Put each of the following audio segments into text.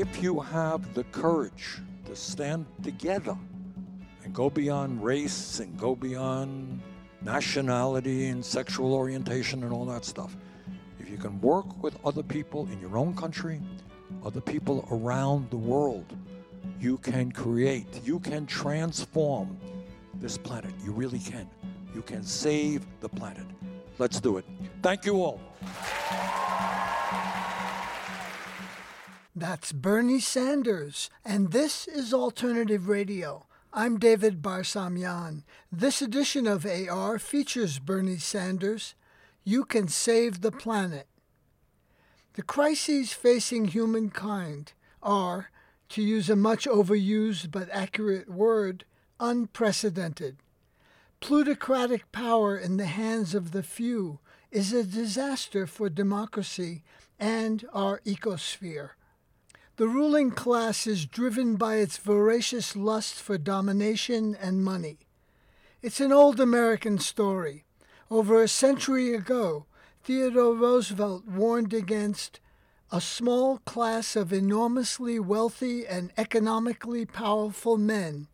if you have the courage to stand together and go beyond race and go beyond nationality and sexual orientation and all that stuff, if you can work with other people in your own country, other people around the world, you can create, you can transform this planet. You really can. You can save the planet. Let's do it. Thank you all. That's Bernie Sanders, and this is Alternative Radio. I'm David Barsamian. This edition of AR features Bernie Sanders. You can save the planet. The crises facing humankind are, to use a much overused but accurate word, unprecedented. Plutocratic power in the hands of the few is a disaster for democracy and our ecosphere. The ruling class is driven by its voracious lust for domination and money. It's an old American story. Over a century ago, Theodore Roosevelt warned against a small class of enormously wealthy and economically powerful men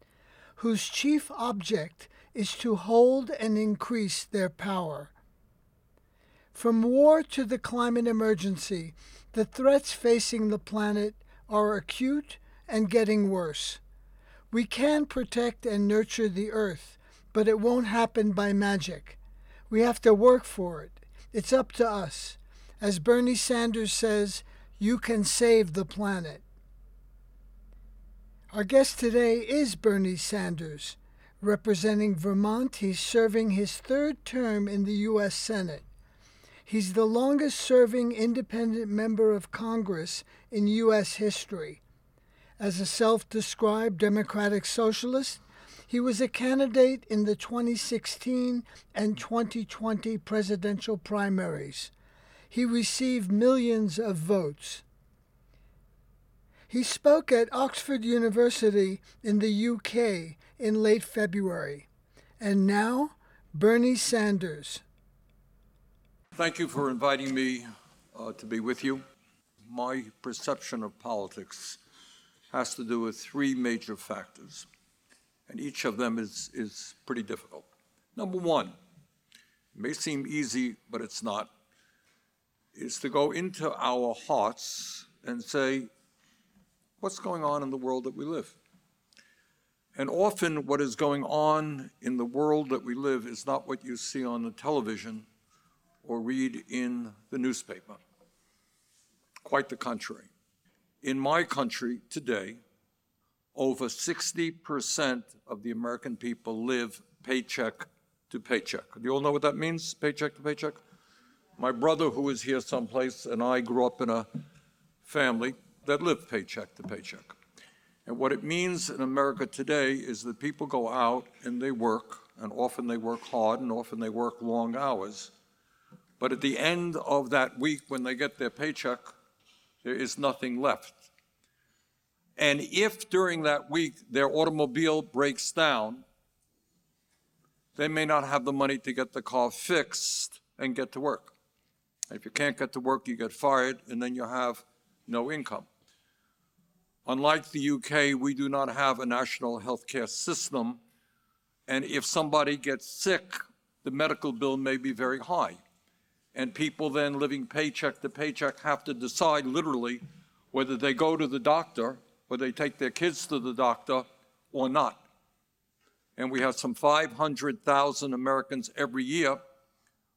whose chief object is to hold and increase their power. From war to the climate emergency, the threats facing the planet are acute and getting worse. We can protect and nurture the earth, but it won't happen by magic. We have to work for it. It's up to us. As Bernie Sanders says, you can save the planet. Our guest today is Bernie Sanders. Representing Vermont, he's serving his third term in the U.S. Senate. He's the longest serving independent member of Congress in U.S. history. As a self described Democratic Socialist, he was a candidate in the 2016 and 2020 presidential primaries. He received millions of votes. He spoke at Oxford University in the UK in late February. And now, Bernie Sanders. Thank you for inviting me uh, to be with you. My perception of politics has to do with three major factors, and each of them is, is pretty difficult. Number one, it may seem easy, but it's not, is to go into our hearts and say, what's going on in the world that we live. And often, what is going on in the world that we live is not what you see on the television or read in the newspaper. Quite the contrary. In my country today, over 60% of the American people live paycheck to paycheck. Do you all know what that means, paycheck to paycheck? My brother, who is here someplace, and I grew up in a family that lived paycheck to paycheck. And what it means in America today is that people go out and they work, and often they work hard, and often they work long hours. But at the end of that week, when they get their paycheck, there is nothing left. And if during that week their automobile breaks down, they may not have the money to get the car fixed and get to work. If you can't get to work, you get fired, and then you have no income. Unlike the UK, we do not have a national healthcare system, and if somebody gets sick, the medical bill may be very high. And people then living paycheck to paycheck have to decide literally whether they go to the doctor, or they take their kids to the doctor, or not. And we have some 500,000 Americans every year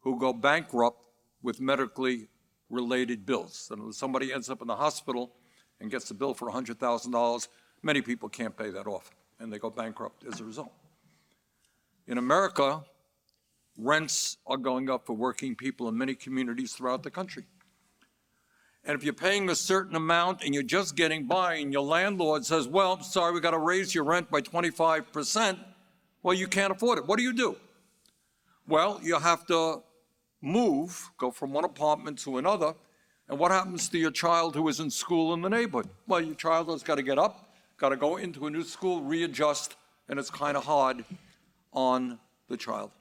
who go bankrupt with medically related bills. And if somebody ends up in the hospital, and gets a bill for $100,000, many people can't pay that off and they go bankrupt as a result. In America, rents are going up for working people in many communities throughout the country. And if you're paying a certain amount and you're just getting by, and your landlord says, Well, sorry, we've got to raise your rent by 25%, well, you can't afford it. What do you do? Well, you have to move, go from one apartment to another, and what happens to your child who is in school in the neighborhood? Well, your child has got to get up, got to go into a new school, readjust, and it's kind of hard on the child.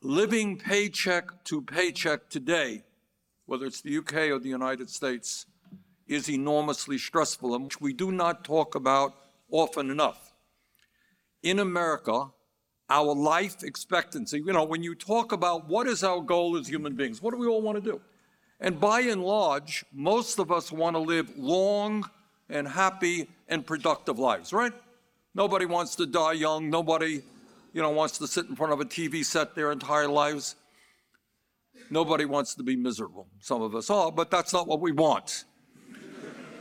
Living paycheck to paycheck today, whether it's the UK or the United States, is enormously stressful and which we do not talk about often enough. In America, our life expectancy, you know, when you talk about what is our goal as human beings, what do we all want to do? And by and large, most of us want to live long and happy and productive lives, right? Nobody wants to die young. Nobody, you know, wants to sit in front of a TV set their entire lives. Nobody wants to be miserable. Some of us are, but that's not what we want.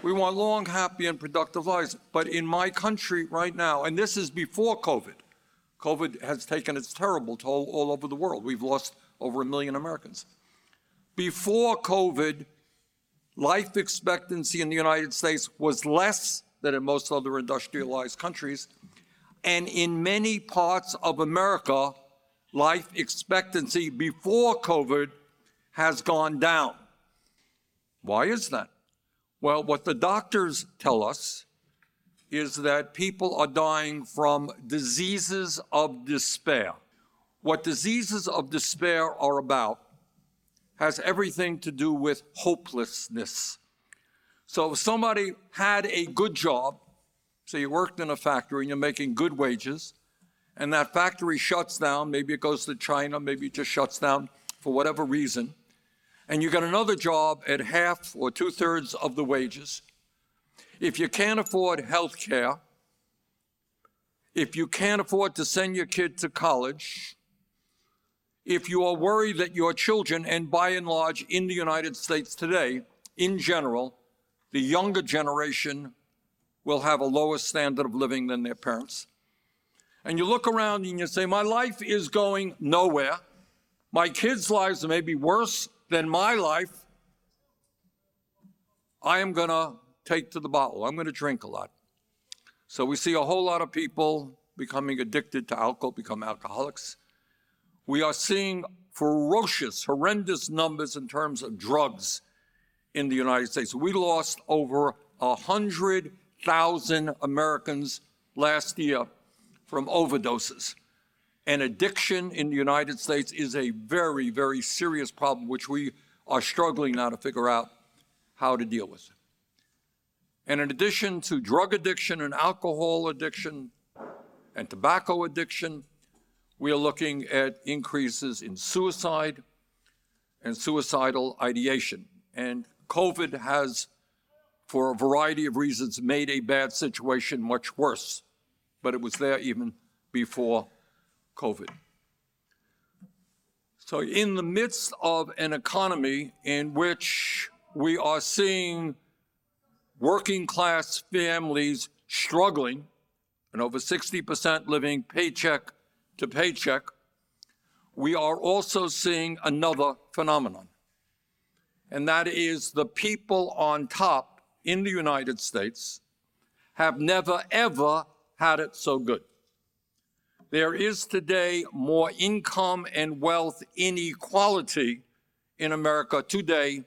We want long, happy, and productive lives. But in my country right now, and this is before COVID, COVID has taken its terrible toll all over the world. We've lost over a million Americans. Before COVID, life expectancy in the United States was less than in most other industrialized countries. And in many parts of America, life expectancy before COVID has gone down. Why is that? Well, what the doctors tell us is that people are dying from diseases of despair. What diseases of despair are about has everything to do with hopelessness. So if somebody had a good job, say you worked in a factory and you're making good wages, and that factory shuts down, maybe it goes to China, maybe it just shuts down for whatever reason, and you get another job at half or two thirds of the wages, if you can't afford health care, if you can't afford to send your kid to college, if you are worried that your children, and by and large in the United States today, in general, the younger generation will have a lower standard of living than their parents. And you look around and you say, My life is going nowhere. My kids' lives may be worse than my life. I am going to take to the bottle. I'm going to drink a lot. So we see a whole lot of people becoming addicted to alcohol, become alcoholics. We are seeing ferocious, horrendous numbers in terms of drugs in the United States. We lost over 100,000 Americans last year from overdoses. And addiction in the United States is a very, very serious problem, which we are struggling now to figure out how to deal with. And in addition to drug addiction and alcohol addiction and tobacco addiction, we are looking at increases in suicide and suicidal ideation. And COVID has, for a variety of reasons, made a bad situation much worse, but it was there even before COVID. So, in the midst of an economy in which we are seeing working class families struggling, and over 60% living paycheck to paycheck, we are also seeing another phenomenon. And that is the people on top in the United States have never, ever had it so good. There is today more income and wealth inequality in America today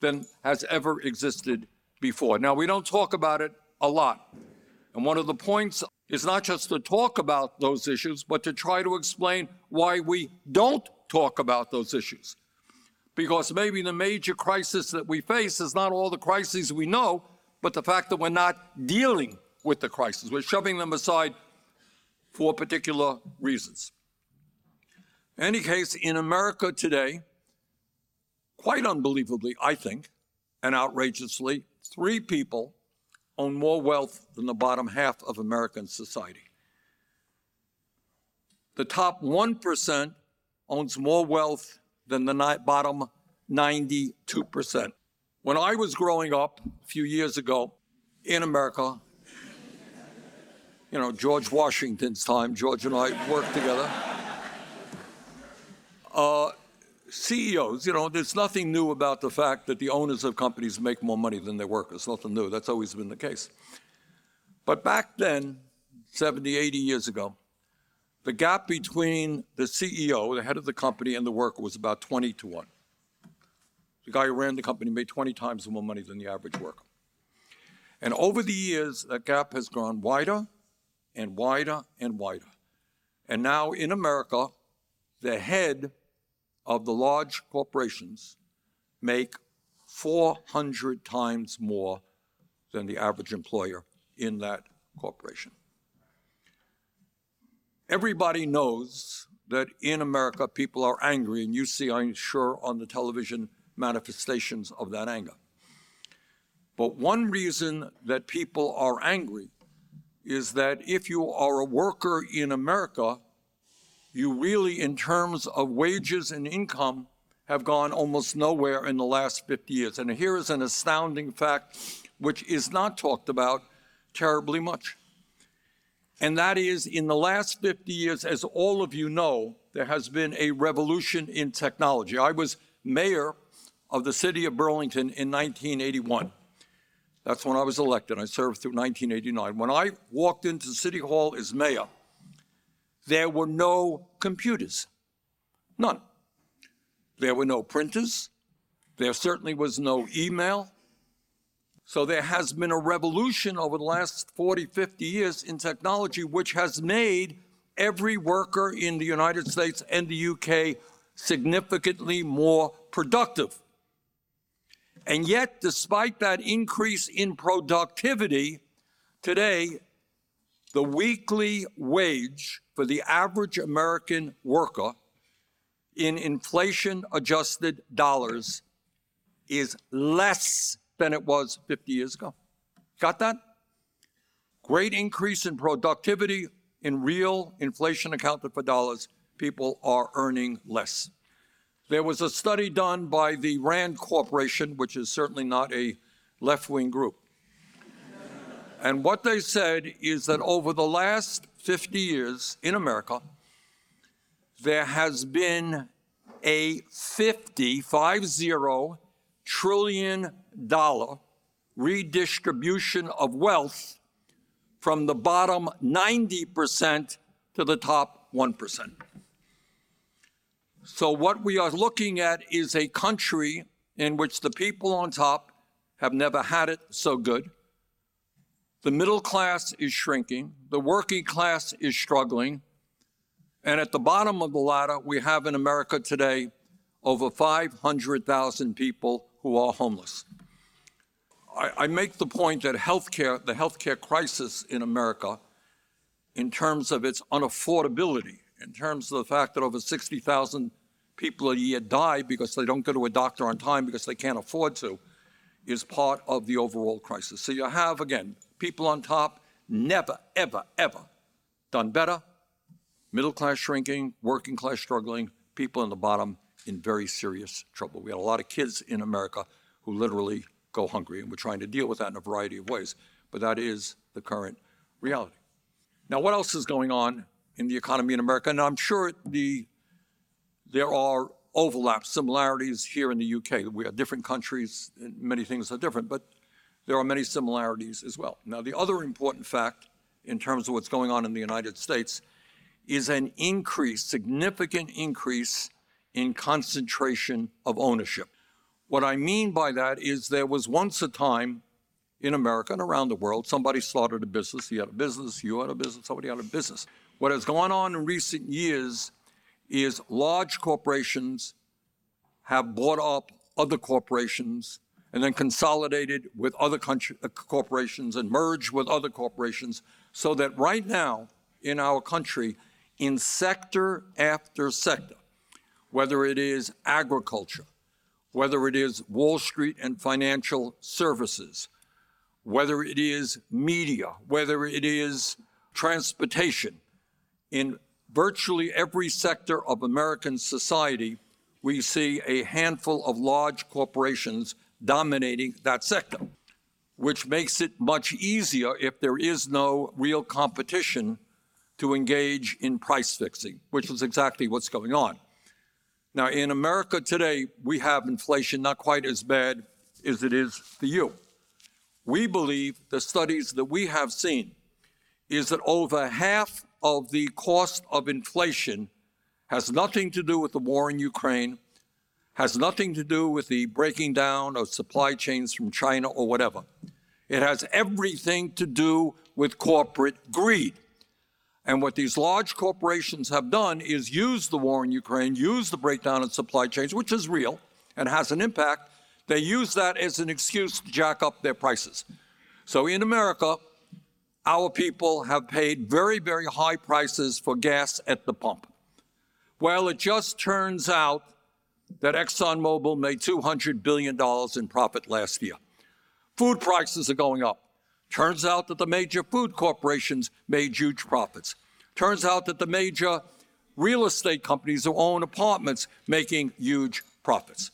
than has ever existed before. Now, we don't talk about it a lot. And one of the points is not just to talk about those issues, but to try to explain why we don't talk about those issues. Because maybe the major crisis that we face is not all the crises we know, but the fact that we're not dealing with the crisis. We're shoving them aside for particular reasons. In any case, in America today, quite unbelievably, I think, and outrageously, three people own more wealth than the bottom half of American society. The top 1% owns more wealth than the bottom 92%. When I was growing up a few years ago in America, you know, George Washington's time, George and I worked together. Uh, CEOs, you know, there's nothing new about the fact that the owners of companies make more money than their workers. Nothing new. That's always been the case. But back then, 70, 80 years ago, the gap between the CEO, the head of the company, and the worker was about 20 to 1. The guy who ran the company made 20 times more money than the average worker. And over the years, that gap has grown wider and wider and wider. And now in America, the head of the large corporations make 400 times more than the average employer in that corporation. Everybody knows that in America people are angry, and you see, I'm sure, on the television manifestations of that anger. But one reason that people are angry is that if you are a worker in America, you really, in terms of wages and income, have gone almost nowhere in the last 50 years. And here is an astounding fact which is not talked about terribly much. And that is, in the last 50 years, as all of you know, there has been a revolution in technology. I was mayor of the city of Burlington in 1981. That's when I was elected. I served through 1989. When I walked into City Hall as mayor, there were no computers. None. There were no printers. There certainly was no email. So there has been a revolution over the last 40, 50 years in technology, which has made every worker in the United States and the UK significantly more productive. And yet, despite that increase in productivity, today, the weekly wage for the average American worker in inflation adjusted dollars is less than it was 50 years ago. Got that? Great increase in productivity in real inflation accounted for dollars. People are earning less. There was a study done by the RAND Corporation, which is certainly not a left wing group. and what they said is that over the last 50 years in America, there has been a 50, 50 trillion dollar redistribution of wealth from the bottom 90% to the top 1%. So, what we are looking at is a country in which the people on top have never had it so good. The middle class is shrinking, the working class is struggling, and at the bottom of the ladder, we have in America today over 500,000 people who are homeless. I, I, make the point that healthcare, the healthcare crisis in America, in terms of its unaffordability, in terms of the fact that over 60,000 people a year die because they don't go to a doctor on time because they can't afford to, is part of the overall crisis. So you have, again, people on top never, ever, ever done better, middle class shrinking, working class struggling, people in the bottom in very serious trouble. We had a lot of kids in America who literally go hungry, and we're trying to deal with that in a variety of ways. But that is the current reality. Now, what else is going on in the economy in America? And I'm sure the there are overlaps, similarities here in the UK. We are different countries, and many things are different, but there are many similarities as well. Now, the other important fact in terms of what's going on in the United States is an increase, significant increase in concentration of ownership. What I mean by that is there was once a time in America and around the world, somebody started a business, he had a business, you had a business, somebody had a business. What has gone on in recent years is large corporations have bought up other corporations and then consolidated with other country, uh, corporations and merged with other corporations so that right now in our country, in sector after sector, whether it is agriculture, whether it is Wall Street and financial services, whether it is media, whether it is transportation, in virtually every sector of American society, we see a handful of large corporations dominating that sector, which makes it much easier if there is no real competition to engage in price fixing, which is exactly what's going on. Now, in America today, we have inflation not quite as bad as it is for you. We believe the studies that we have seen is that over half of the cost of inflation has nothing to do with the war in Ukraine, has nothing to do with the breaking down of supply chains from China or whatever. It has everything to do with corporate greed. And what these large corporations have done is use the war in Ukraine, use the breakdown in supply chains, which is real and has an impact, They use that as an excuse to jack up their prices. So in America, our people have paid very, very high prices for gas at the pump. Well, it just turns out that ExxonMobil made $200 billion in profit last year. Food prices are going up. Turns out that the major food corporations made huge profits. Turns out that the major real estate companies who own apartments making huge profits.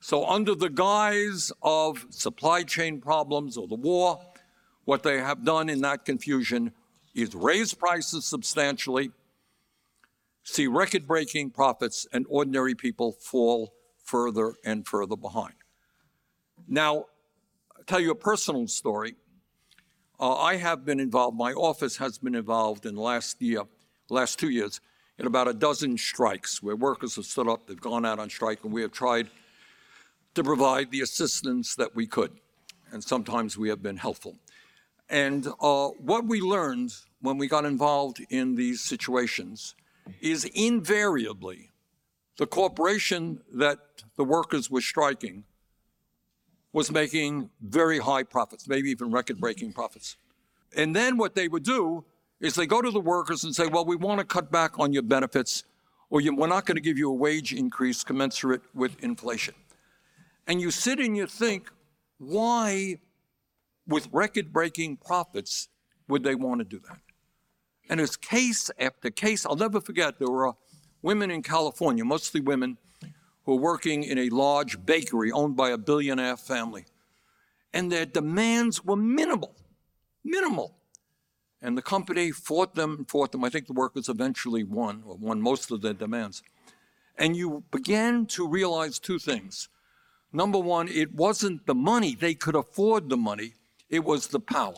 So under the guise of supply chain problems or the war, what they have done in that confusion is raise prices substantially, see record breaking profits, and ordinary people fall further and further behind. Now, I'll tell you a personal story. Uh, I have been involved, my office has been involved in the last year, last two years, in about a dozen strikes where workers have stood up, they've gone out on strike, and we have tried to provide the assistance that we could. And sometimes we have been helpful. And uh, what we learned when we got involved in these situations is invariably the corporation that the workers were striking was making very high profits, maybe even record breaking profits. And then what they would do is they go to the workers and say, well, we want to cut back on your benefits, or you, we're not going to give you a wage increase commensurate with inflation. And you sit and you think, why, with record breaking profits, would they want to do that? And it's case after case. I'll never forget, there were women in California, mostly women, were working in a large bakery owned by a billionaire family. And their demands were minimal, minimal. And the company fought them and fought them. I think the workers eventually won, or won most of their demands. And you began to realize two things. Number one, it wasn't the money, they could afford the money, it was the power.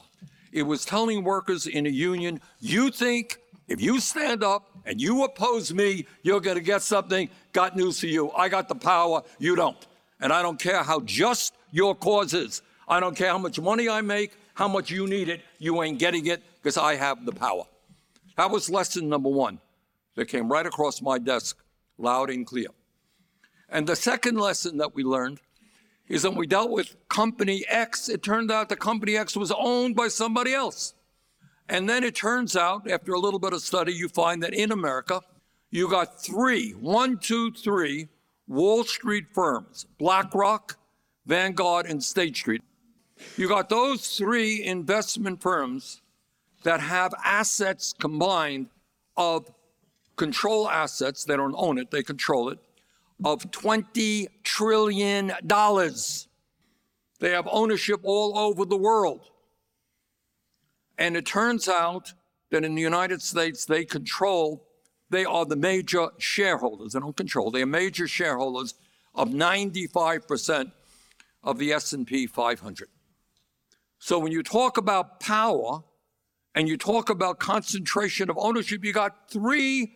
It was telling workers in a union, you think if you stand up and you oppose me, you're going to get something. Got news for you. I got the power, you don't. And I don't care how just your cause is. I don't care how much money I make, how much you need it. You ain't getting it because I have the power. That was lesson number one that came right across my desk, loud and clear. And the second lesson that we learned is when we dealt with Company X, it turned out the Company X was owned by somebody else. And then it turns out, after a little bit of study, you find that in America, you got three, one, two, three Wall Street firms BlackRock, Vanguard, and State Street. You got those three investment firms that have assets combined of control assets, they don't own it, they control it, of $20 trillion. They have ownership all over the world. And it turns out that in the United States, they control, they are the major shareholders. They don't control, they are major shareholders of 95% of the S&P 500. So when you talk about power and you talk about concentration of ownership, you got three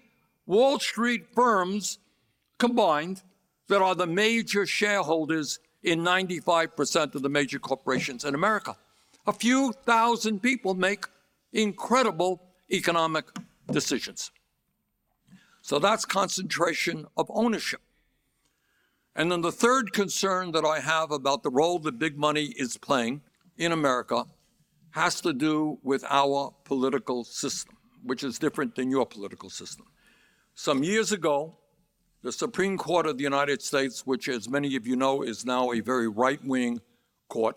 Wall Street firms combined that are the major shareholders in 95% of the major corporations in America. A few thousand people make incredible economic decisions. So that's concentration of ownership. And then the third concern that I have about the role that big money is playing in America has to do with our political system, which is different than your political system. Some years ago, the Supreme Court of the United States, which, as many of you know, is now a very right wing court,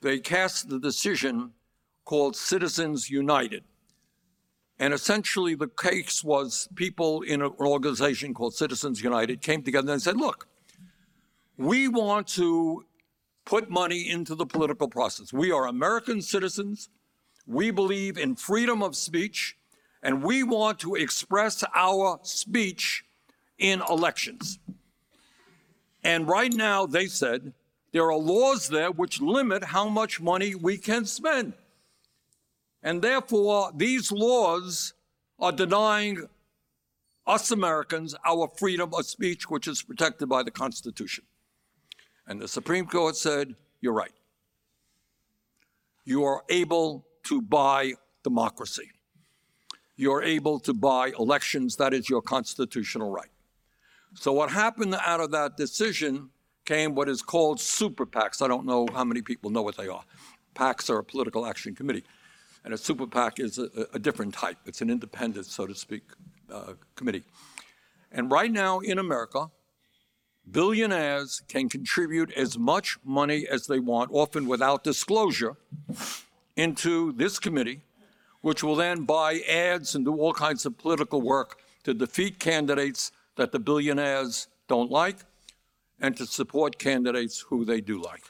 they cast the decision called Citizens United. And essentially, the case was people in an organization called Citizens United came together and said, look, we want to put money into the political process. We are American citizens. We believe in freedom of speech, and we want to express our speech in elections. And right now, they said, there are laws there which limit how much money we can spend. And therefore, these laws are denying us Americans our freedom of speech, which is protected by the Constitution. And the Supreme Court said, You're right. You are able to buy democracy. You're able to buy elections. That is your constitutional right. So, what happened out of that decision came what is called super PACs. I don't know how many people know what they are. PACs are a political action committee. And a super PAC is a, a different type. It's an independent, so to speak, uh, committee. And right now in America, billionaires can contribute as much money as they want, often without disclosure, into this committee, which will then buy ads and do all kinds of political work to defeat candidates that the billionaires don't like and to support candidates who they do like.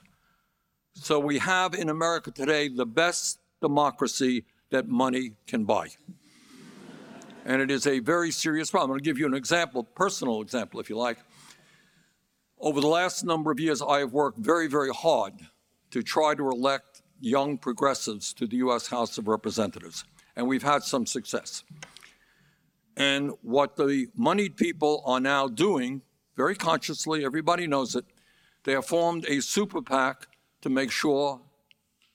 So we have in America today the best democracy that money can buy. And it is a very serious problem. I'm going to give you an example, personal example, if you like. Over the last number of years, I have worked very, very hard to try to elect young progressives to the U.S. House of Representatives, and we've had some success. And what the moneyed people are now doing, very consciously, everybody knows it, they have formed a super PAC to make sure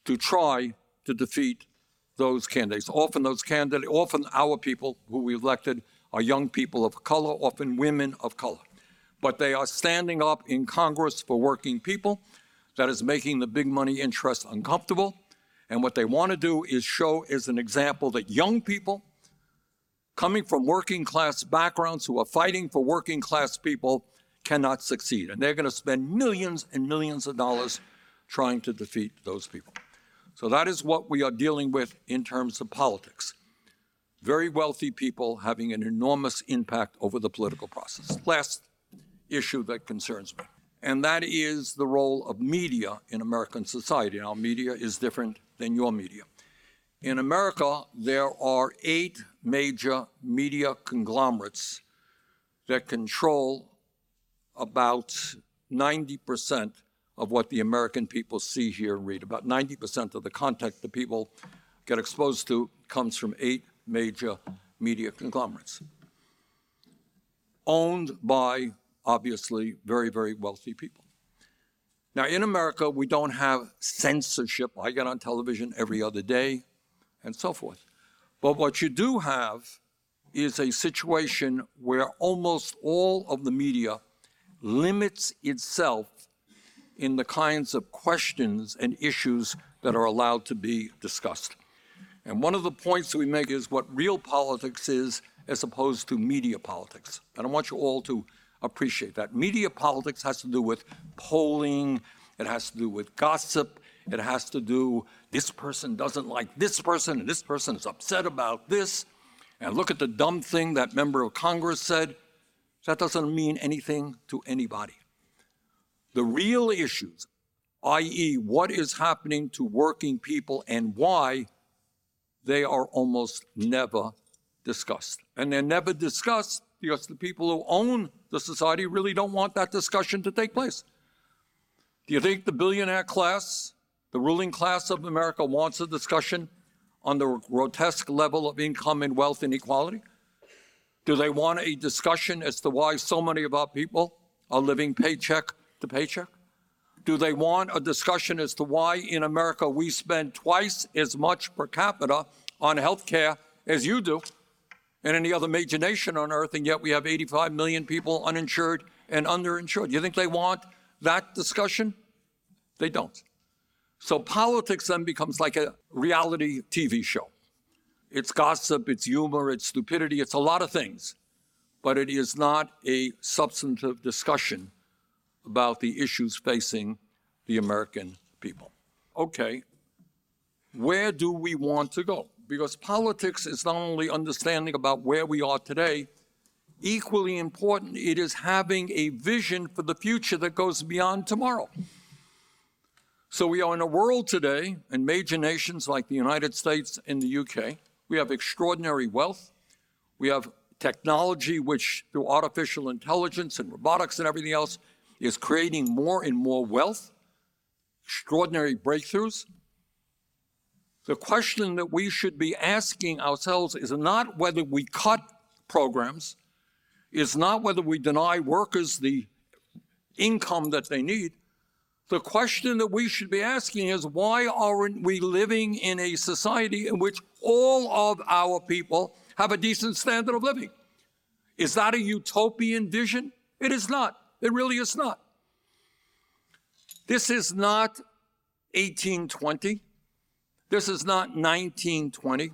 to try to defeat those candidates. Often those candidates, often our people who we elected are young people of color, often women of color. But they are standing up in Congress for working people. That is making the big money interests uncomfortable. And what they want to do is show as an example that young people coming from working class backgrounds who are fighting for working class people cannot succeed. And they're going to spend millions and millions of dollars trying to defeat those people. So that is what we are dealing with in terms of politics. Very wealthy people having an enormous impact over the political process. Last issue that concerns me, and that is the role of media in American society. Now, media is different than your media. In America, there are eight major media conglomerates that control about 90% of what the American people see, hear, and read. About 90% of the content that people get exposed to comes from eight major media conglomerates, owned by, obviously, very, very wealthy people. Now, in America, we don't have censorship. I get on television every other day and so forth. But what you do have is a situation where almost all of the media limits itself in the kinds of questions and issues that are allowed to be discussed. And one of the points that we make is what real politics is as opposed to media politics. And I want you all to appreciate that. Media politics has to do with polling, it has to do with gossip, it has to do this person doesn't like this person, and this person is upset about this. And look at the dumb thing that member of Congress said. That doesn't mean anything to anybody. The real issues, i.e., what is happening to working people and why, they are almost never discussed. And they're never discussed because the people who own the society really don't want that discussion to take place. Do you think the billionaire class, the ruling class of America, wants a discussion on the grotesque level of income and wealth inequality? Do they want a discussion as to why so many of our people are living paycheck to paycheck? Do they want a discussion as to why in America we spend twice as much per capita on health care as you do in any other major nation on earth, and yet we have 85 million people uninsured and underinsured? Do you think they want that discussion? They don't. So politics then becomes like a reality TV show. It's gossip, it's humor, it's stupidity, it's a lot of things, but it is not a substantive discussion about the issues facing the American people. Okay, where do we want to go? Because politics is not only understanding about where we are today, equally important, it is having a vision for the future that goes beyond tomorrow. So we are in a world today, in major nations like the United States and the UK, we have extraordinary wealth. We have technology, which through artificial intelligence and robotics and everything else, is creating more and more wealth, extraordinary breakthroughs. The question that we should be asking ourselves is not whether we cut programs, is not whether we deny workers the income that they need. The question that we should be asking is why aren't we living in a society in which all of our people have a decent standard of living? Is that a utopian vision? It is not. It really is not. This is not 1820. This is not 1920.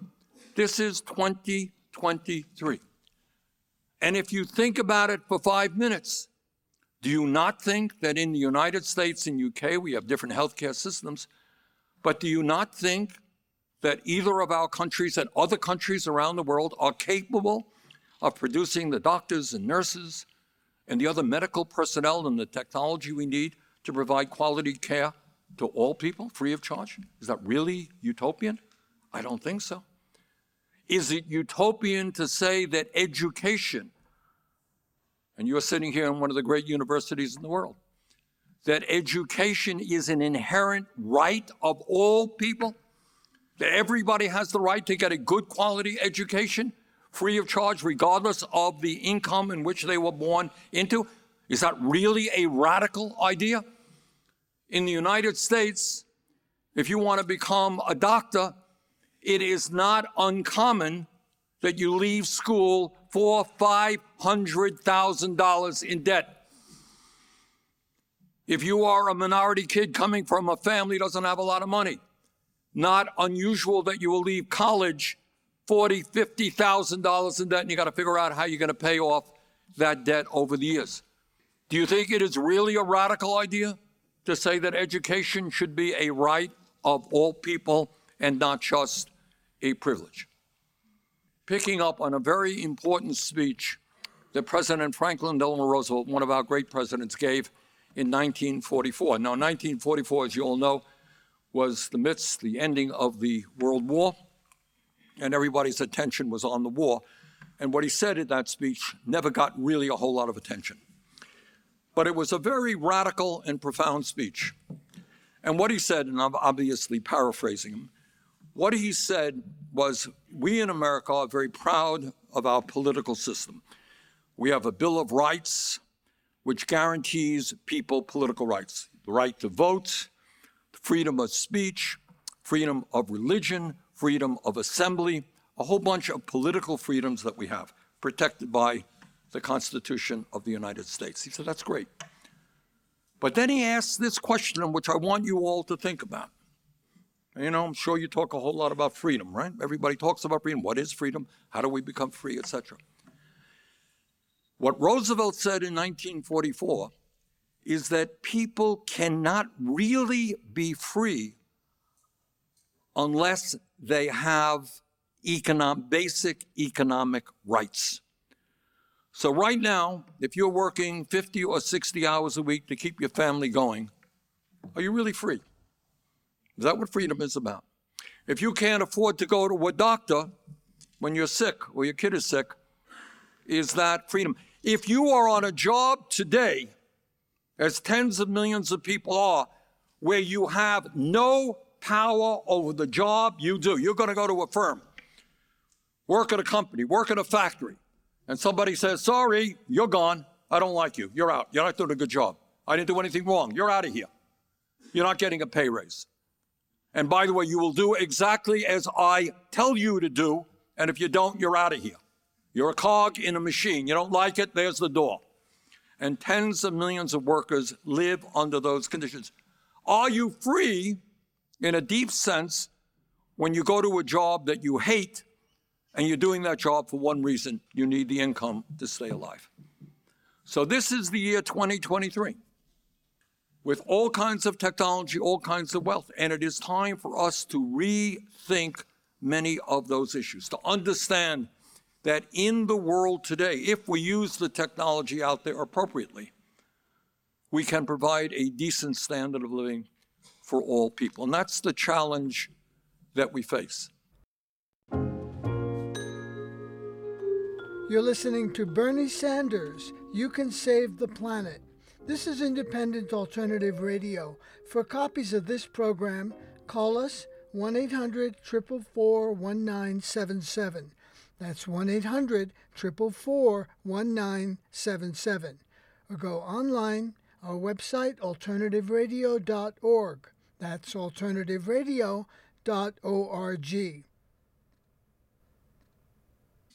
This is 2023. And if you think about it for five minutes, do you not think that in the United States and UK we have different healthcare systems? But do you not think that either of our countries and other countries around the world are capable of producing the doctors and nurses and the other medical personnel and the technology we need to provide quality care to all people free of charge? Is that really utopian? I don't think so. Is it utopian to say that education, and you're sitting here in one of the great universities in the world, that education is an inherent right of all people? That everybody has the right to get a good quality education free of charge, regardless of the income in which they were born into? Is that really a radical idea? In the United States, if you want to become a doctor, it is not uncommon that you leave school for $500,000 in debt. If you are a minority kid coming from a family that doesn't have a lot of money, not unusual that you will leave college forty, fifty thousand dollars in debt, and you got to figure out how you're going to pay off that debt over the years. Do you think it is really a radical idea to say that education should be a right of all people and not just a privilege? Picking up on a very important speech that President Franklin Delano Roosevelt, one of our great presidents, gave in 1944. Now, 1944, as you all know, was the midst, the ending of the World War and everybody's attention was on the war. And what he said in that speech never got really a whole lot of attention. But it was a very radical and profound speech. And what he said, and I'm obviously paraphrasing him, what he said was we in America are very proud of our political system. We have a Bill of Rights which guarantees people political rights the right to vote, freedom of speech, freedom of religion, freedom of assembly, a whole bunch of political freedoms that we have protected by the Constitution of the United States. He said, That's great. But then he asked this question, which I want you all to think about. You know, I'm sure you talk a whole lot about freedom, right? Everybody talks about freedom. What is freedom? How do we become free, etc. What Roosevelt said in 1944 is that people cannot really be free unless they have economic, basic economic rights. So, right now, if you're working 50 or 60 hours a week to keep your family going, are you really free? Is that what freedom is about? If you can't afford to go to a doctor when you're sick or your kid is sick, is that freedom? If you are on a job today, as tens of millions of people are, where you have no power over the job you do. You're going to go to a firm, work at a company, work at a factory, and somebody says, Sorry, you're gone. I don't like you. You're out. You're not doing a good job. I didn't do anything wrong. You're out of here. You're not getting a pay raise. And by the way, you will do exactly as I tell you to do. And if you don't, you're out of here. You're a cog in a machine. You don't like it, there's the door. And tens of millions of workers live under those conditions. Are you free in a deep sense, when you go to a job that you hate and you're doing that job for one reason, you need the income to stay alive. So this is the year 2023 with all kinds of technology, all kinds of wealth. And it is time for us to rethink many of those issues, to understand that in the world today, if we use the technology out there appropriately, we can provide a decent standard of living for all people. And that's the challenge that we face. You're listening to Bernie Sanders. You can save the planet. This is Independent Alternative Radio. For copies of this program, call us 1 800 444 1977. That's 1 800 444 1977. Or go online, our website, alternativeradio.org. That's alternativeradio.org.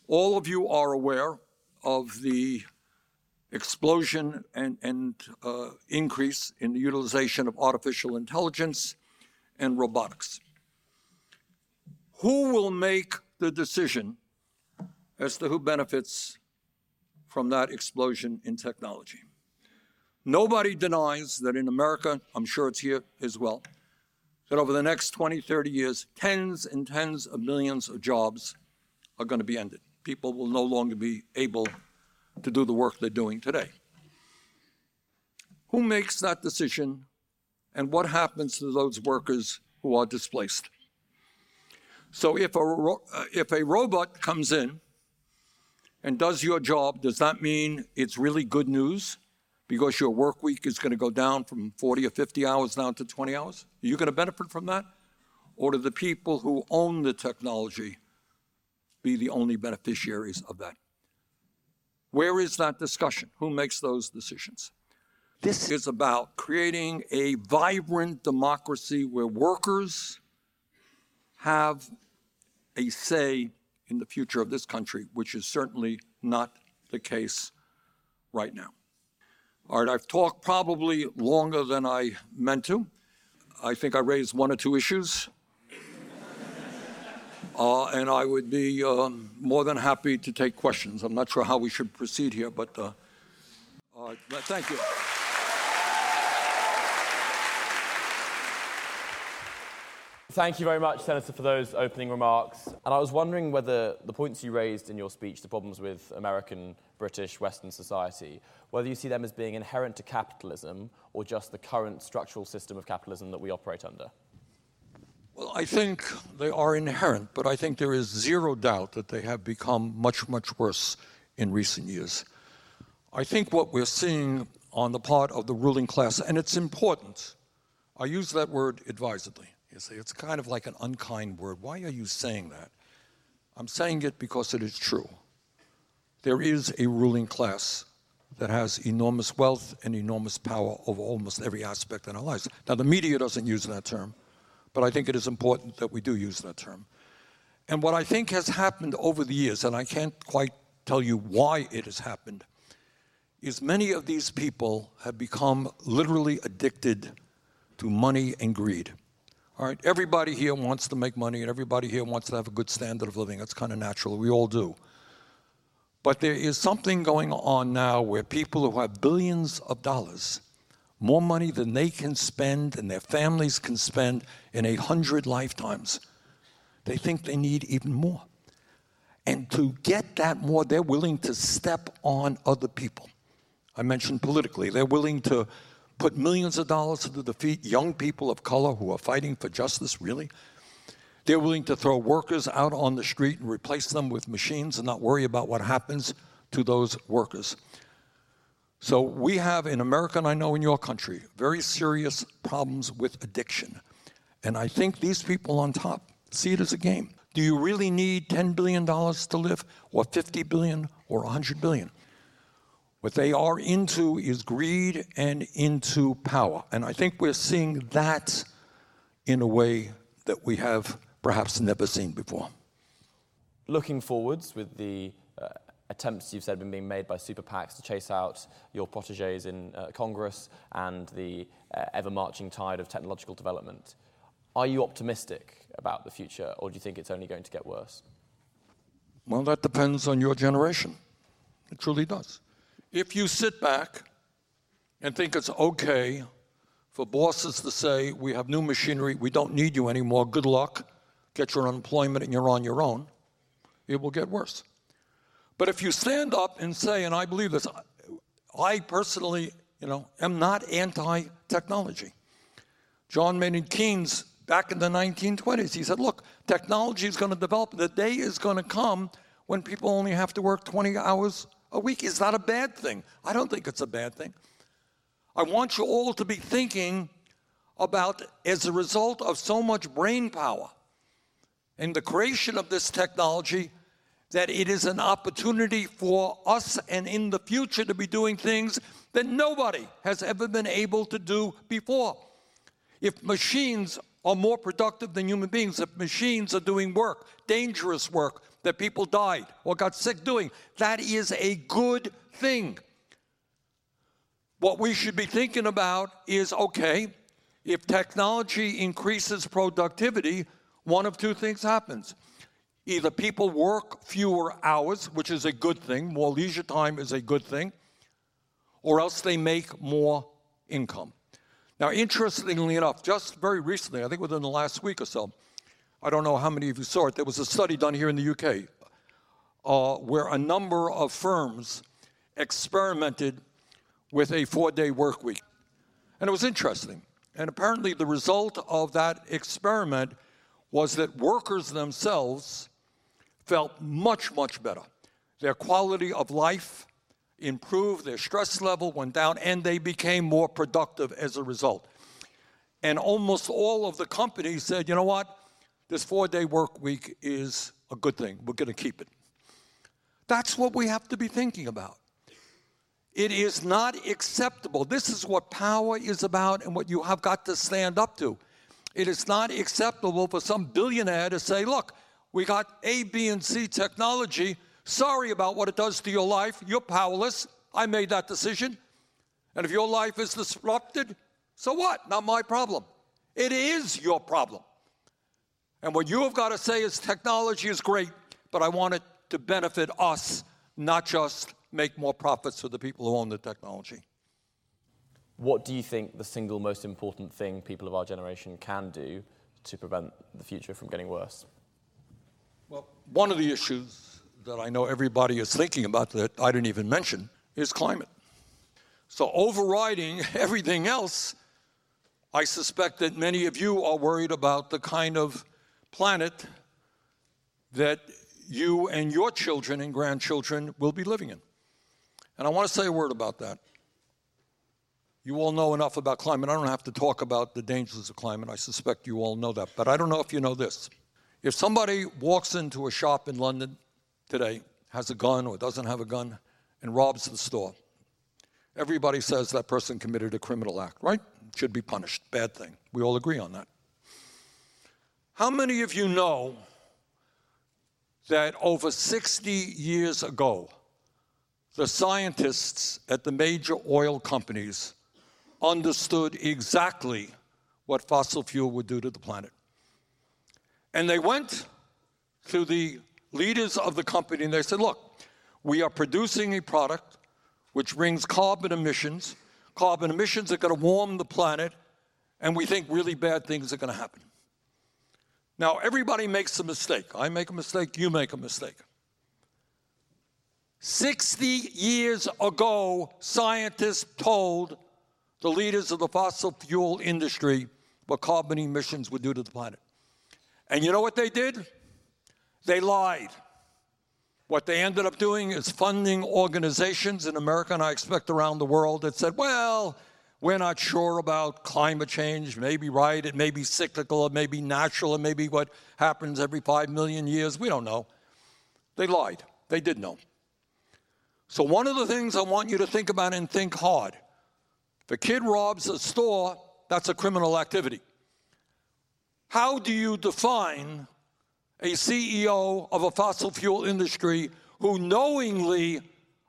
All of you are aware of the explosion and, and uh, increase in the utilization of artificial intelligence and robotics. Who will make the decision as to who benefits from that explosion in technology? Nobody denies that in America, I'm sure it's here as well, that over the next 20, 30 years, tens and tens of millions of jobs are going to be ended. People will no longer be able to do the work they're doing today. Who makes that decision and what happens to those workers who are displaced? So if a, ro- uh, if a robot comes in and does your job, does that mean it's really good news because your work week is going to go down from 40 or 50 hours down to 20 hours? Are you going to benefit from that? Or do the people who own the technology be the only beneficiaries of that? Where is that discussion? Who makes those decisions? This is about creating a vibrant democracy where workers have a say in the future of this country, which is certainly not the case right now. All right, I've talked probably longer than I meant to. I think I raised one or two issues. Uh, and I would be um, more than happy to take questions. I'm not sure how we should proceed here, but, uh, uh, but thank you. Thank you very much, Senator, for those opening remarks. And I was wondering whether the points you raised in your speech, the problems with American, British, Western society, whether you see them as being inherent to capitalism or just the current structural system of capitalism that we operate under. Well, I think they are inherent, but I think there is zero doubt that they have become much, much worse in recent years. I think what we're seeing on the part of the ruling class, and it's important, I use that word advisedly. You see, it's kind of like an unkind word. Why are you saying that? I'm saying it because it is true. There is a ruling class that has enormous wealth and enormous power over almost every aspect in our lives. Now, the media doesn't use that term but I think it is important that we do use that term. And what I think has happened over the years, and I can't quite tell you why it has happened, is many of these people have become literally addicted to money and greed. All right, everybody here wants to make money and everybody here wants to have a good standard of living. That's kind of natural. We all do. But there is something going on now where people who have billions of dollars more money than they can spend and their families can spend in a hundred lifetimes. They think they need even more. And to get that more, they're willing to step on other people. I mentioned politically, they're willing to put millions of dollars to the defeat young people of color who are fighting for justice, really. They're willing to throw workers out on the street and replace them with machines and not worry about what happens to those workers. So we have in America, and I know in your country, very serious problems with addiction. And I think these people on top see it as a game. Do you really need $10 billion to live, or 50 billion, or 100 billion? What they are into is greed and into power. And I think we're seeing that in a way that we have perhaps never seen before. Looking forwards with the uh, attempts you've said have been being made by super PACs to chase out your proteges in uh, Congress and the uh, ever marching tide of technological development. Are you optimistic about the future, or do you think it's only going to get worse? Well, that depends on your generation. It truly does. If you sit back and think it's okay for bosses to say, We have new machinery, we don't need you anymore, good luck, get your unemployment, and you're on your own, it will get worse. But if you stand up and say, and I believe this, I personally, you know, am not anti-technology. John Maynard Keynes, back in the 1920s, he said, look, technology is going to develop. The day is going to come when people only have to work 20 hours a week. Is not a bad thing? I don't think it's a bad thing. I want you all to be thinking about, as a result of so much brain power and the creation of this technology, that it is an opportunity for us and in the future to be doing things that nobody has ever been able to do before. If machines are more productive than human beings, if machines are doing work, dangerous work that people died or got sick doing, that is a good thing. What we should be thinking about is okay, if technology increases productivity, one of two things happens. Either people work fewer hours, which is a good thing, more leisure time is a good thing, or else they make more income. Now, interestingly enough, just very recently, I think within the last week or so, I don't know how many of you saw it, there was a study done here in the UK uh, where a number of firms experimented with a four day work week. And it was interesting. And apparently, the result of that experiment was that workers themselves felt much, much better. Their quality of life improved, their stress level went down, and they became more productive as a result. And almost all of the companies said, you know what? This four day work week is a good thing. We're going to keep it. That's what we have to be thinking about. It is not acceptable. This is what power is about and what you have got to stand up to. It is not acceptable for some billionaire to say, look, we got A, B, and C technology. Sorry about what it does to your life. You're powerless. I made that decision. And if your life is disrupted, so what? Not my problem. It is your problem. And what you have got to say is technology is great, but I want it to benefit us, not just make more profits for the people who own the technology. What do you think the single most important thing people of our generation can do to prevent the future from getting worse? Well, one of the issues that I know everybody is thinking about that I didn't even mention is climate. So, overriding everything else, I suspect that many of you are worried about the kind of planet that you and your children and grandchildren will be living in. And I want to say a word about that. You all know enough about climate. I don't have to talk about the dangers of climate. I suspect you all know that. But I don't know if you know this. If somebody walks into a shop in London today, has a gun or doesn't have a gun, and robs the store, everybody says that person committed a criminal act, right? Should be punished. Bad thing. We all agree on that. How many of you know that over 60 years ago, the scientists at the major oil companies understood exactly what fossil fuel would do to the planet. And they went to the leaders of the company and they said, Look, we are producing a product which brings carbon emissions. Carbon emissions are going to warm the planet, and we think really bad things are going to happen. Now, everybody makes a mistake. I make a mistake, you make a mistake. 60 years ago, scientists told the leaders of the fossil fuel industry what carbon emissions would do to the planet. And you know what they did? They lied. What they ended up doing is funding organizations in America, and I expect around the world, that said, well, we're not sure about climate change. Maybe right, it may be cyclical, it may be natural, it may be what happens every five million years. We don't know. They lied. They did know. So, one of the things I want you to think about and think hard if a kid robs a store, that's a criminal activity. How do you define a CEO of a fossil fuel industry who knowingly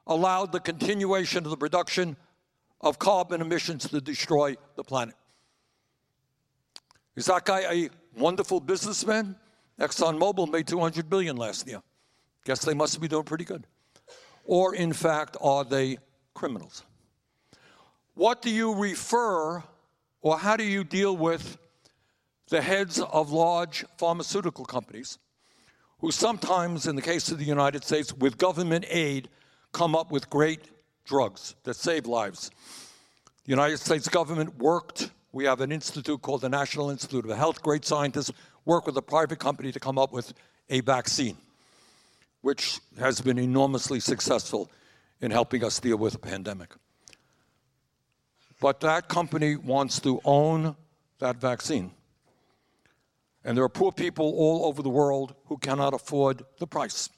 allowed the continuation of the production of carbon emissions to destroy the planet? Is that guy a wonderful businessman? ExxonMobil made 200 billion last year. Guess they must be doing pretty good or in fact are they criminals? What do you refer, or how do you deal with the heads of large pharmaceutical companies who sometimes, in the case of the United States, with government aid, come up with great drugs that save lives? The United States government worked, we have an institute called the National Institute of Health, great scientists work with a private company to come up with a vaccine which has been enormously successful in helping us deal with the pandemic. But that company wants to own that vaccine. And there are poor people all over the world who cannot afford the price.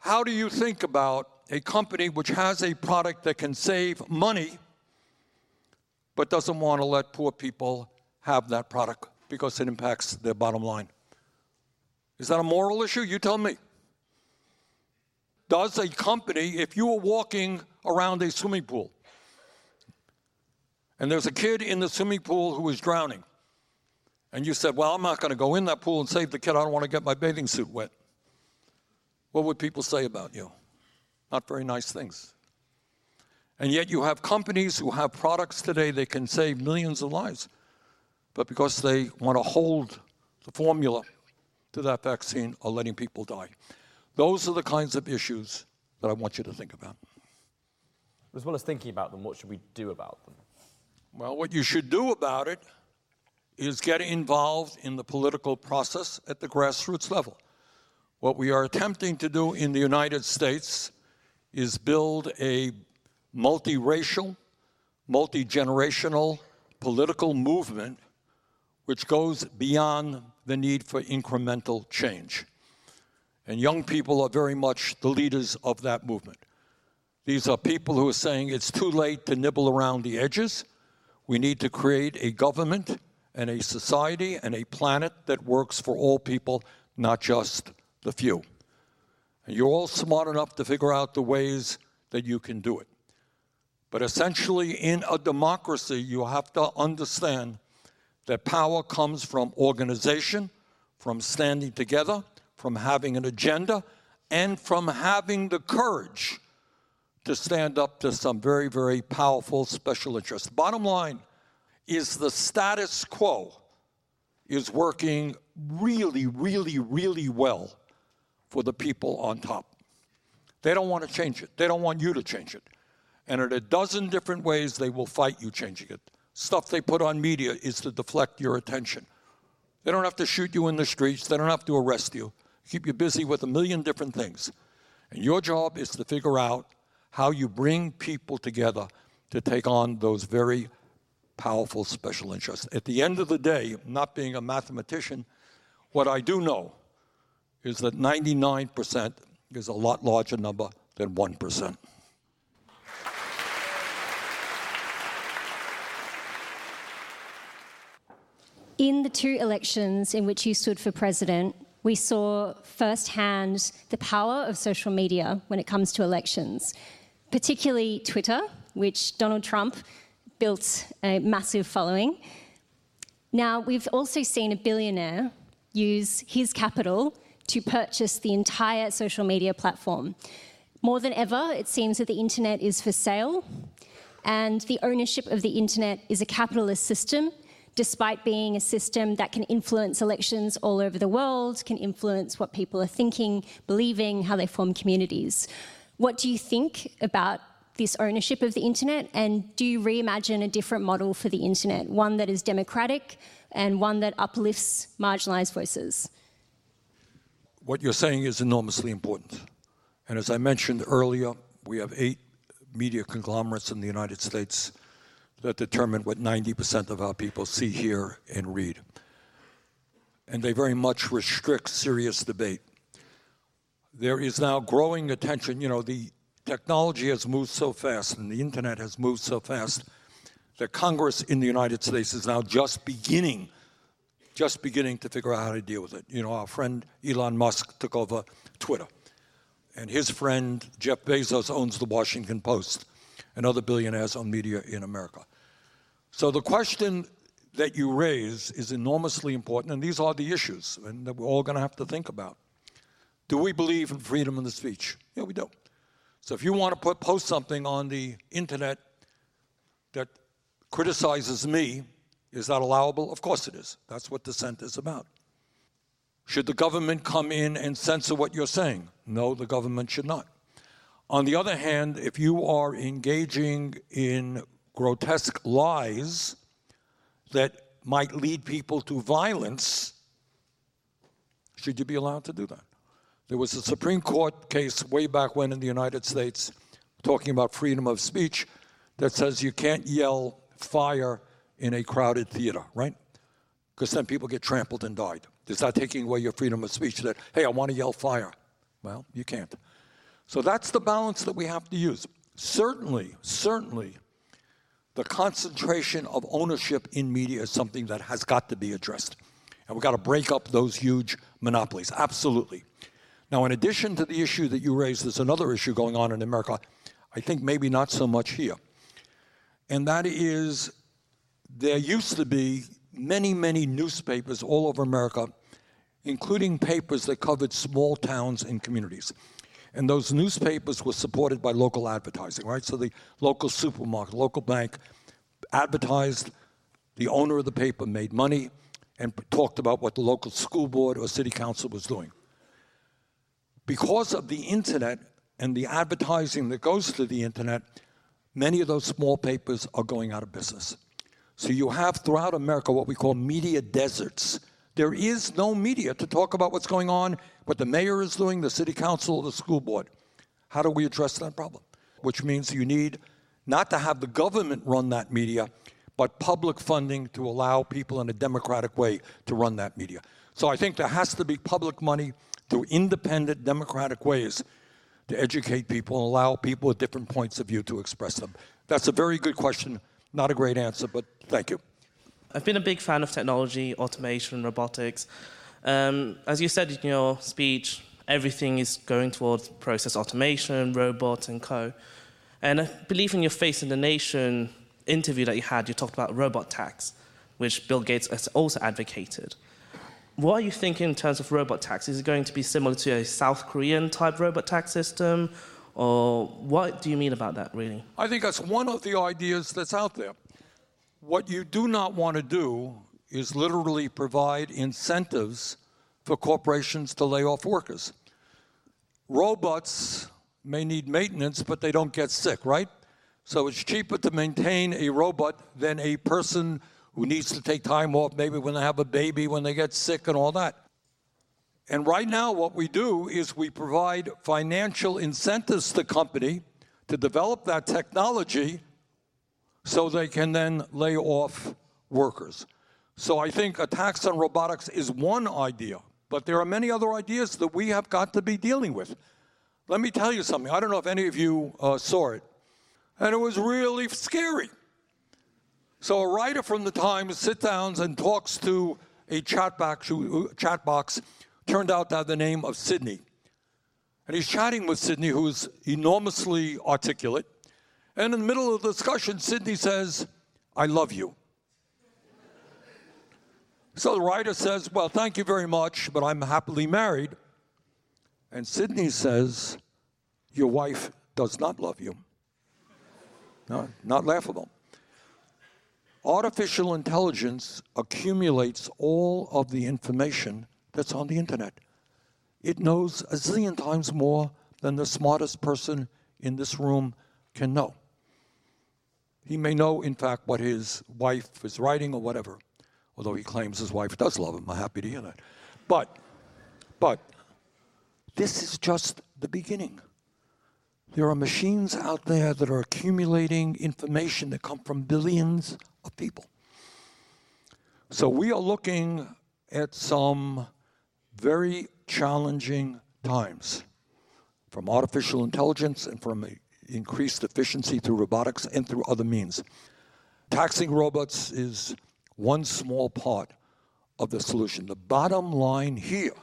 How do you think about a company which has a product that can save money but doesn't want to let poor people have that product because it impacts their bottom line? Is that a moral issue? You tell me does a company, if you were walking around a swimming pool and there's a kid in the swimming pool who is drowning, and you said, Well, I'm not going to go in that pool and save the kid, I don't want to get my bathing suit wet, what would people say about you? Not very nice things. And yet you have companies who have products today that can save millions of lives, but because they want to hold the formula to that vaccine are letting people die. Those are the kinds of issues that I want you to think about. As well as thinking about them, what should we do about them? Well, what you should do about it is get involved in the political process at the grassroots level. What we are attempting to do in the United States is build a multiracial, multi generational political movement which goes beyond the need for incremental change. And young people are very much the leaders of that movement. These are people who are saying it's too late to nibble around the edges. We need to create a government and a society and a planet that works for all people, not just the few. And you're all smart enough to figure out the ways that you can do it. But essentially, in a democracy, you have to understand that power comes from organization, from standing together, from having an agenda, and from having the courage to stand up to some very, very powerful special interests. Bottom line is the status quo is working really, really, really well for the people on top. They don't want to change it. They don't want you to change it. And in a dozen different ways, they will fight you changing it stuff they put on media is to deflect your attention. They don't have to shoot you in the streets, they don't have to arrest you, keep you busy with a million different things. And your job is to figure out how you bring people together to take on those very powerful special interests. At the end of the day, not being a mathematician, what I do know is that 99% is a lot larger number than 1%. In the two elections in which you stood for president, we saw firsthand the power of social media when it comes to elections, particularly Twitter, which Donald Trump built a massive following. Now, we've also seen a billionaire use his capital to purchase the entire social media platform. More than ever, it seems that the internet is for sale, and the ownership of the internet is a capitalist system despite being a system that can influence elections all over the world, can influence what people are thinking, believing, how they form communities. What do you think about this ownership of the internet? And do you reimagine a different model for the internet, one that is democratic and one that uplifts marginalized voices? What you're saying is enormously important. And as I mentioned earlier, we have eight media conglomerates in the United States that determine what 90% of our people see, hear, and read. And they very much restrict serious debate. There is now growing attention. You know, the technology has moved so fast and the internet has moved so fast that Congress in the United States is now just beginning, just beginning to figure out how to deal with it. You know, our friend Elon Musk took over Twitter, and his friend Jeff Bezos owns the Washington Post, and other billionaires own media in America. So the question that you raise is enormously important, and these are the issues and that we're all going to have to think about. Do we believe in freedom of the speech? Yeah, we do. So if you want to put, post something on the internet that criticizes me, is that allowable? Of course it is. That's what dissent is about. Should the government come in and censor what you're saying? No, the government should not. On the other hand, if you are engaging in grotesque lies that might lead people to violence, should you be allowed to do that? There was a Supreme Court case way back when in the United States talking about freedom of speech that says you can't yell fire in a crowded theater, right? Because then people get trampled and died. It's not taking away your freedom of speech that, hey, I want to yell fire? Well, you can't. So that's the balance that we have to use. Certainly, certainly, the concentration of ownership in media is something that has got to be addressed. And we've got to break up those huge monopolies. Absolutely. Now, in addition to the issue that you raised, there's another issue going on in America, I think maybe not so much here. And that is there used to be many, many newspapers all over America, including papers that covered small towns and communities. And those newspapers were supported by local advertising, right? So the local supermarket, local bank advertised, the owner of the paper made money and talked about what the local school board or city council was doing. Because of the internet and the advertising that goes to the internet, many of those small papers are going out of business. So you have throughout America what we call media deserts. There is no media to talk about what's going on, what the mayor is doing, the city council, the school board. How do we address that problem? Which means you need not to have the government run that media, but public funding to allow people in a democratic way to run that media. So I think there has to be public money through independent democratic ways to educate people and allow people with different points of view to express them. That's a very good question. Not a great answer, but thank you. I've been a big fan of technology, automation, robotics. Um, as you said in your speech, everything is going towards process automation, robots, and co. And I believe in your Face in the Nation interview that you had, you talked about robot tax, which Bill Gates has also advocated. What are you thinking in terms of robot tax? Is it going to be similar to a South Korean type robot tax system? Or what do you mean about that, really? I think that's one of the ideas that's out there. What you do not want to do is literally provide incentives for corporations to lay off workers. Robots may need maintenance, but they don't get sick, right? So it's cheaper to maintain a robot than a person who needs to take time off, maybe when they have a baby, when they get sick, and all that. And right now, what we do is we provide financial incentives to company to develop that technology so they can then lay off workers. So I think a tax on robotics is one idea, but there are many other ideas that we have got to be dealing with. Let me tell you something. I don't know if any of you uh, saw it, and it was really scary. So a writer from the Times sits down and talks to a chat box, chat box turned out to have the name of Sydney. And he's chatting with Sydney, who's enormously articulate. And in the middle of the discussion, Sydney says, I love you. so the writer says, Well, thank you very much, but I'm happily married. And Sydney says, Your wife does not love you. No, not laughable. Artificial intelligence accumulates all of the information that's on the internet. It knows a zillion times more than the smartest person in this room can know. He may know, in fact, what his wife is writing or whatever, although he claims his wife does love him. I'm happy to hear that. But, but, this is just the beginning. There are machines out there that are accumulating information that come from billions of people. So we are looking at some very challenging times from artificial intelligence and from increased efficiency through robotics and through other means. Taxing robots is one small part of the solution. The bottom line here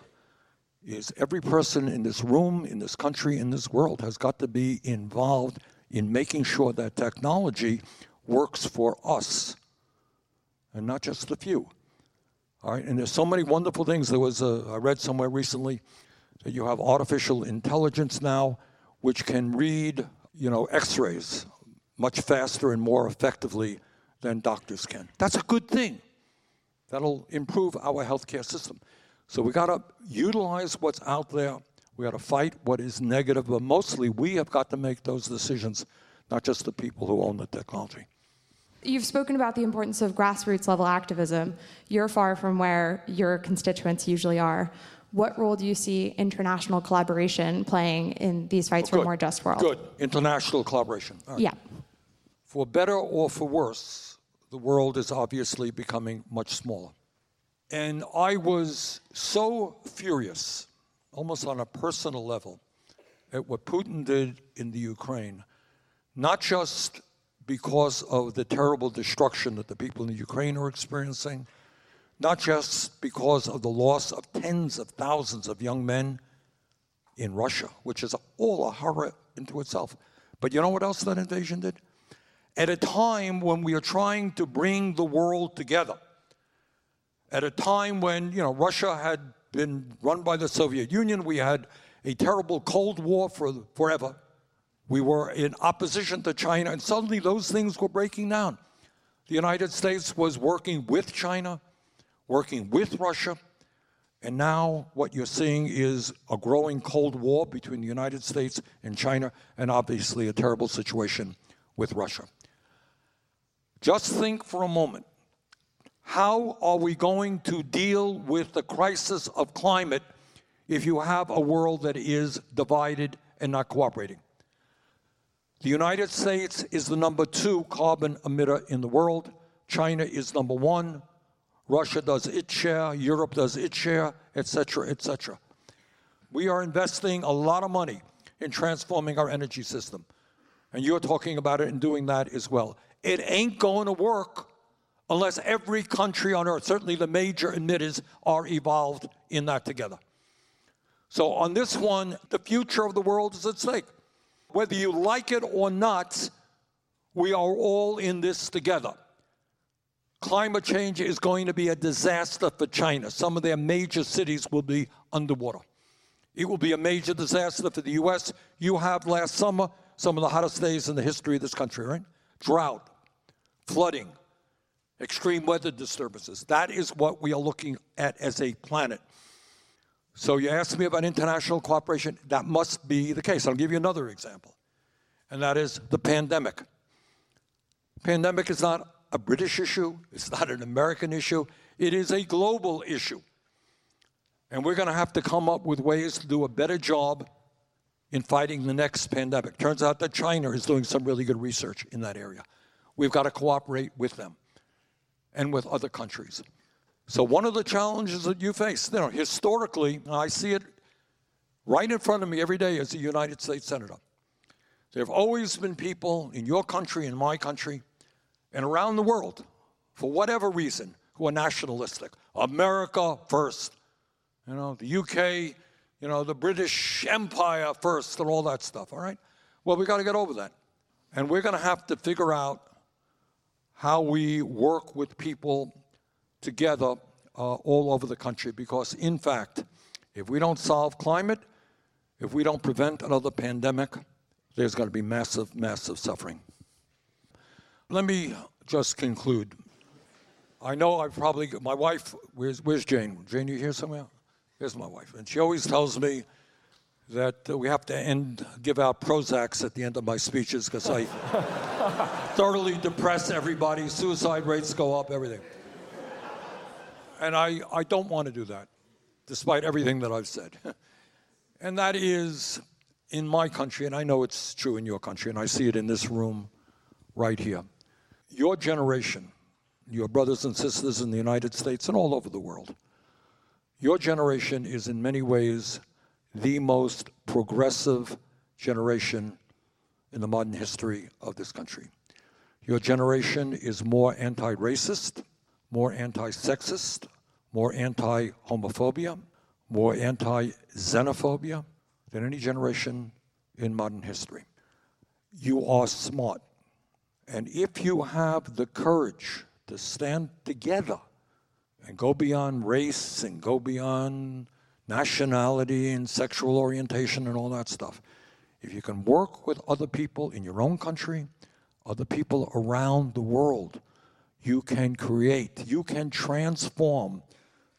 is every person in this room, in this country, in this world has got to be involved in making sure that technology works for us and not just the few. All right, and there's so many wonderful things. There was a, I read somewhere recently that you have artificial intelligence now, which can read, you know, X-rays much faster and more effectively than doctors can. That's a good thing. That'll improve our healthcare system. So we got to utilize what's out there. We got to fight what is negative, but mostly we have got to make those decisions, not just the people who own the technology. You've spoken about the importance of grassroots level activism. You're far from where your constituents usually are. What role do you see international collaboration playing in these fights oh, for a more just world? Good. International collaboration. Right. Yeah. For better or for worse, the world is obviously becoming much smaller. And I was so furious, almost on a personal level, at what Putin did in the Ukraine, not just because of the terrible destruction that the people in Ukraine are experiencing, not just because of the loss of tens of thousands of young men in Russia, which is all a horror into itself. But you know what else that invasion did? at a time when we are trying to bring the world together, at a time when, you know, Russia had been run by the Soviet Union, we had a terrible Cold War for forever. We were in opposition to China, and suddenly those things were breaking down. The United States was working with China, working with Russia, and now what you're seeing is a growing Cold War between the United States and China, and obviously a terrible situation with Russia. Just think for a moment how are we going to deal with the crisis of climate if you have a world that is divided and not cooperating? The United States is the number two carbon emitter in the world. China is number one. Russia does its share. Europe does its share, etc., etc. We are investing a lot of money in transforming our energy system. And you're talking about it and doing that as well. It ain't going to work unless every country on earth, certainly the major emitters, are evolved in that together. So on this one, the future of the world is at stake. Whether you like it or not, we are all in this together. Climate change is going to be a disaster for China. Some of their major cities will be underwater. It will be a major disaster for the U.S. You have last summer some of the hottest days in the history of this country, right? Drought, flooding, extreme weather disturbances. That is what we are looking at as a planet. So you asked me about international cooperation. That must be the case. I'll give you another example, and that is the pandemic. Pandemic is not a British issue. It's not an American issue. It is a global issue. And we're going to have to come up with ways to do a better job in fighting the next pandemic. Turns out that China is doing some really good research in that area. We've got to cooperate with them and with other countries. So one of the challenges that you face, you know, historically, I see it right in front of me every day as a United States Senator. There have always been people in your country, in my country, and around the world, for whatever reason, who are nationalistic. America first. You know, the UK, you know, the British Empire first, and all that stuff, all right? Well, we got to get over that. And we're going to have to figure out how we work with people together uh, all over the country because, in fact, if we don't solve climate, if we don't prevent another pandemic, there's going to be massive, massive suffering. Let me just conclude. I know I've probably, my wife, where's, where's Jane? Jane, you here somewhere? Here's my wife. And she always tells me that we have to end, give out Prozacs at the end of my speeches because I thoroughly depress everybody. Suicide rates go up, everything. And I, I don't want to do that, despite everything that I've said. and that is in my country, and I know it's true in your country, and I see it in this room right here. Your generation, your brothers and sisters in the United States and all over the world, your generation is in many ways the most progressive generation in the modern history of this country. Your generation is more anti racist, more anti sexist, more anti homophobia, more anti xenophobia than any generation in modern history. You are smart. And if you have the courage to stand together and go beyond race and go beyond nationality and sexual orientation and all that stuff. If you can work with other people in your own country, other people around the world, you can create, you can transform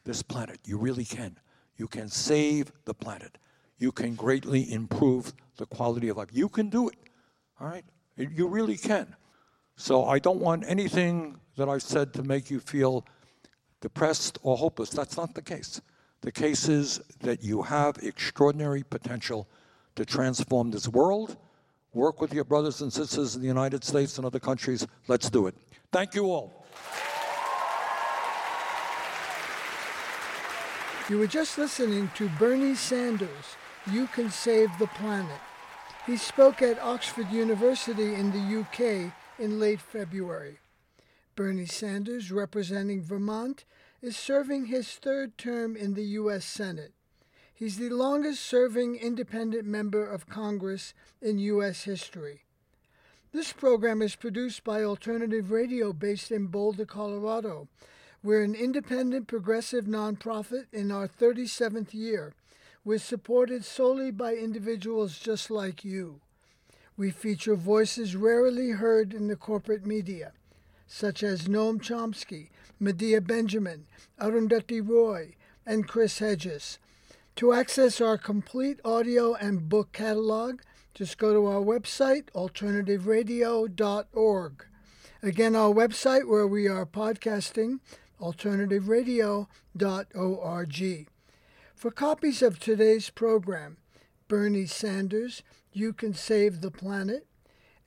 this planet. You really can. You can save the planet. You can greatly improve the quality of life. You can do it. All right? You really can. So I don't want anything that I've said to make you feel depressed or hopeless. That's not the case. The case is that you have extraordinary potential to transform this world. Work with your brothers and sisters in the United States and other countries. Let's do it. Thank you all. You were just listening to Bernie Sanders, You Can Save the Planet. He spoke at Oxford University in the UK in late February. Bernie Sanders, representing Vermont, is serving his third term in the U.S. Senate. He's the longest serving independent member of Congress in U.S. history. This program is produced by Alternative Radio based in Boulder, Colorado. We're an independent progressive nonprofit in our 37th year. We're supported solely by individuals just like you. We feature voices rarely heard in the corporate media, such as Noam Chomsky, Medea Benjamin, Arundhati Roy, and Chris Hedges. To access our complete audio and book catalog, just go to our website, alternativeradio.org. Again, our website where we are podcasting, alternativeradio.org. For copies of today's program, Bernie Sanders, You Can Save the Planet,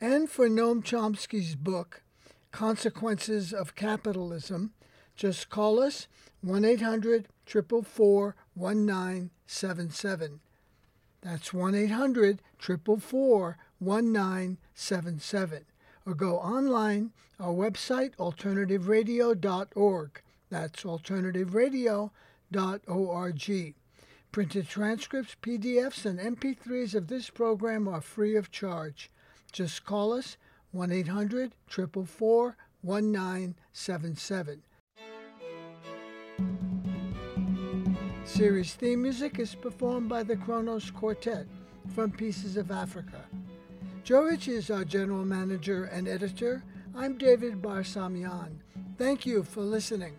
and for Noam Chomsky's book, Consequences of Capitalism, just call us 1 800 444 1977. That's 1 800 444 1977. Or go online, our website, alternativeradio.org. That's alternativeradio.org. Printed transcripts, PDFs, and MP3s of this program are free of charge. Just call us 1 800 444 1977. Series theme music is performed by the Kronos Quartet from Pieces of Africa. Joe Rich is our general manager and editor. I'm David Barsamian. Thank you for listening.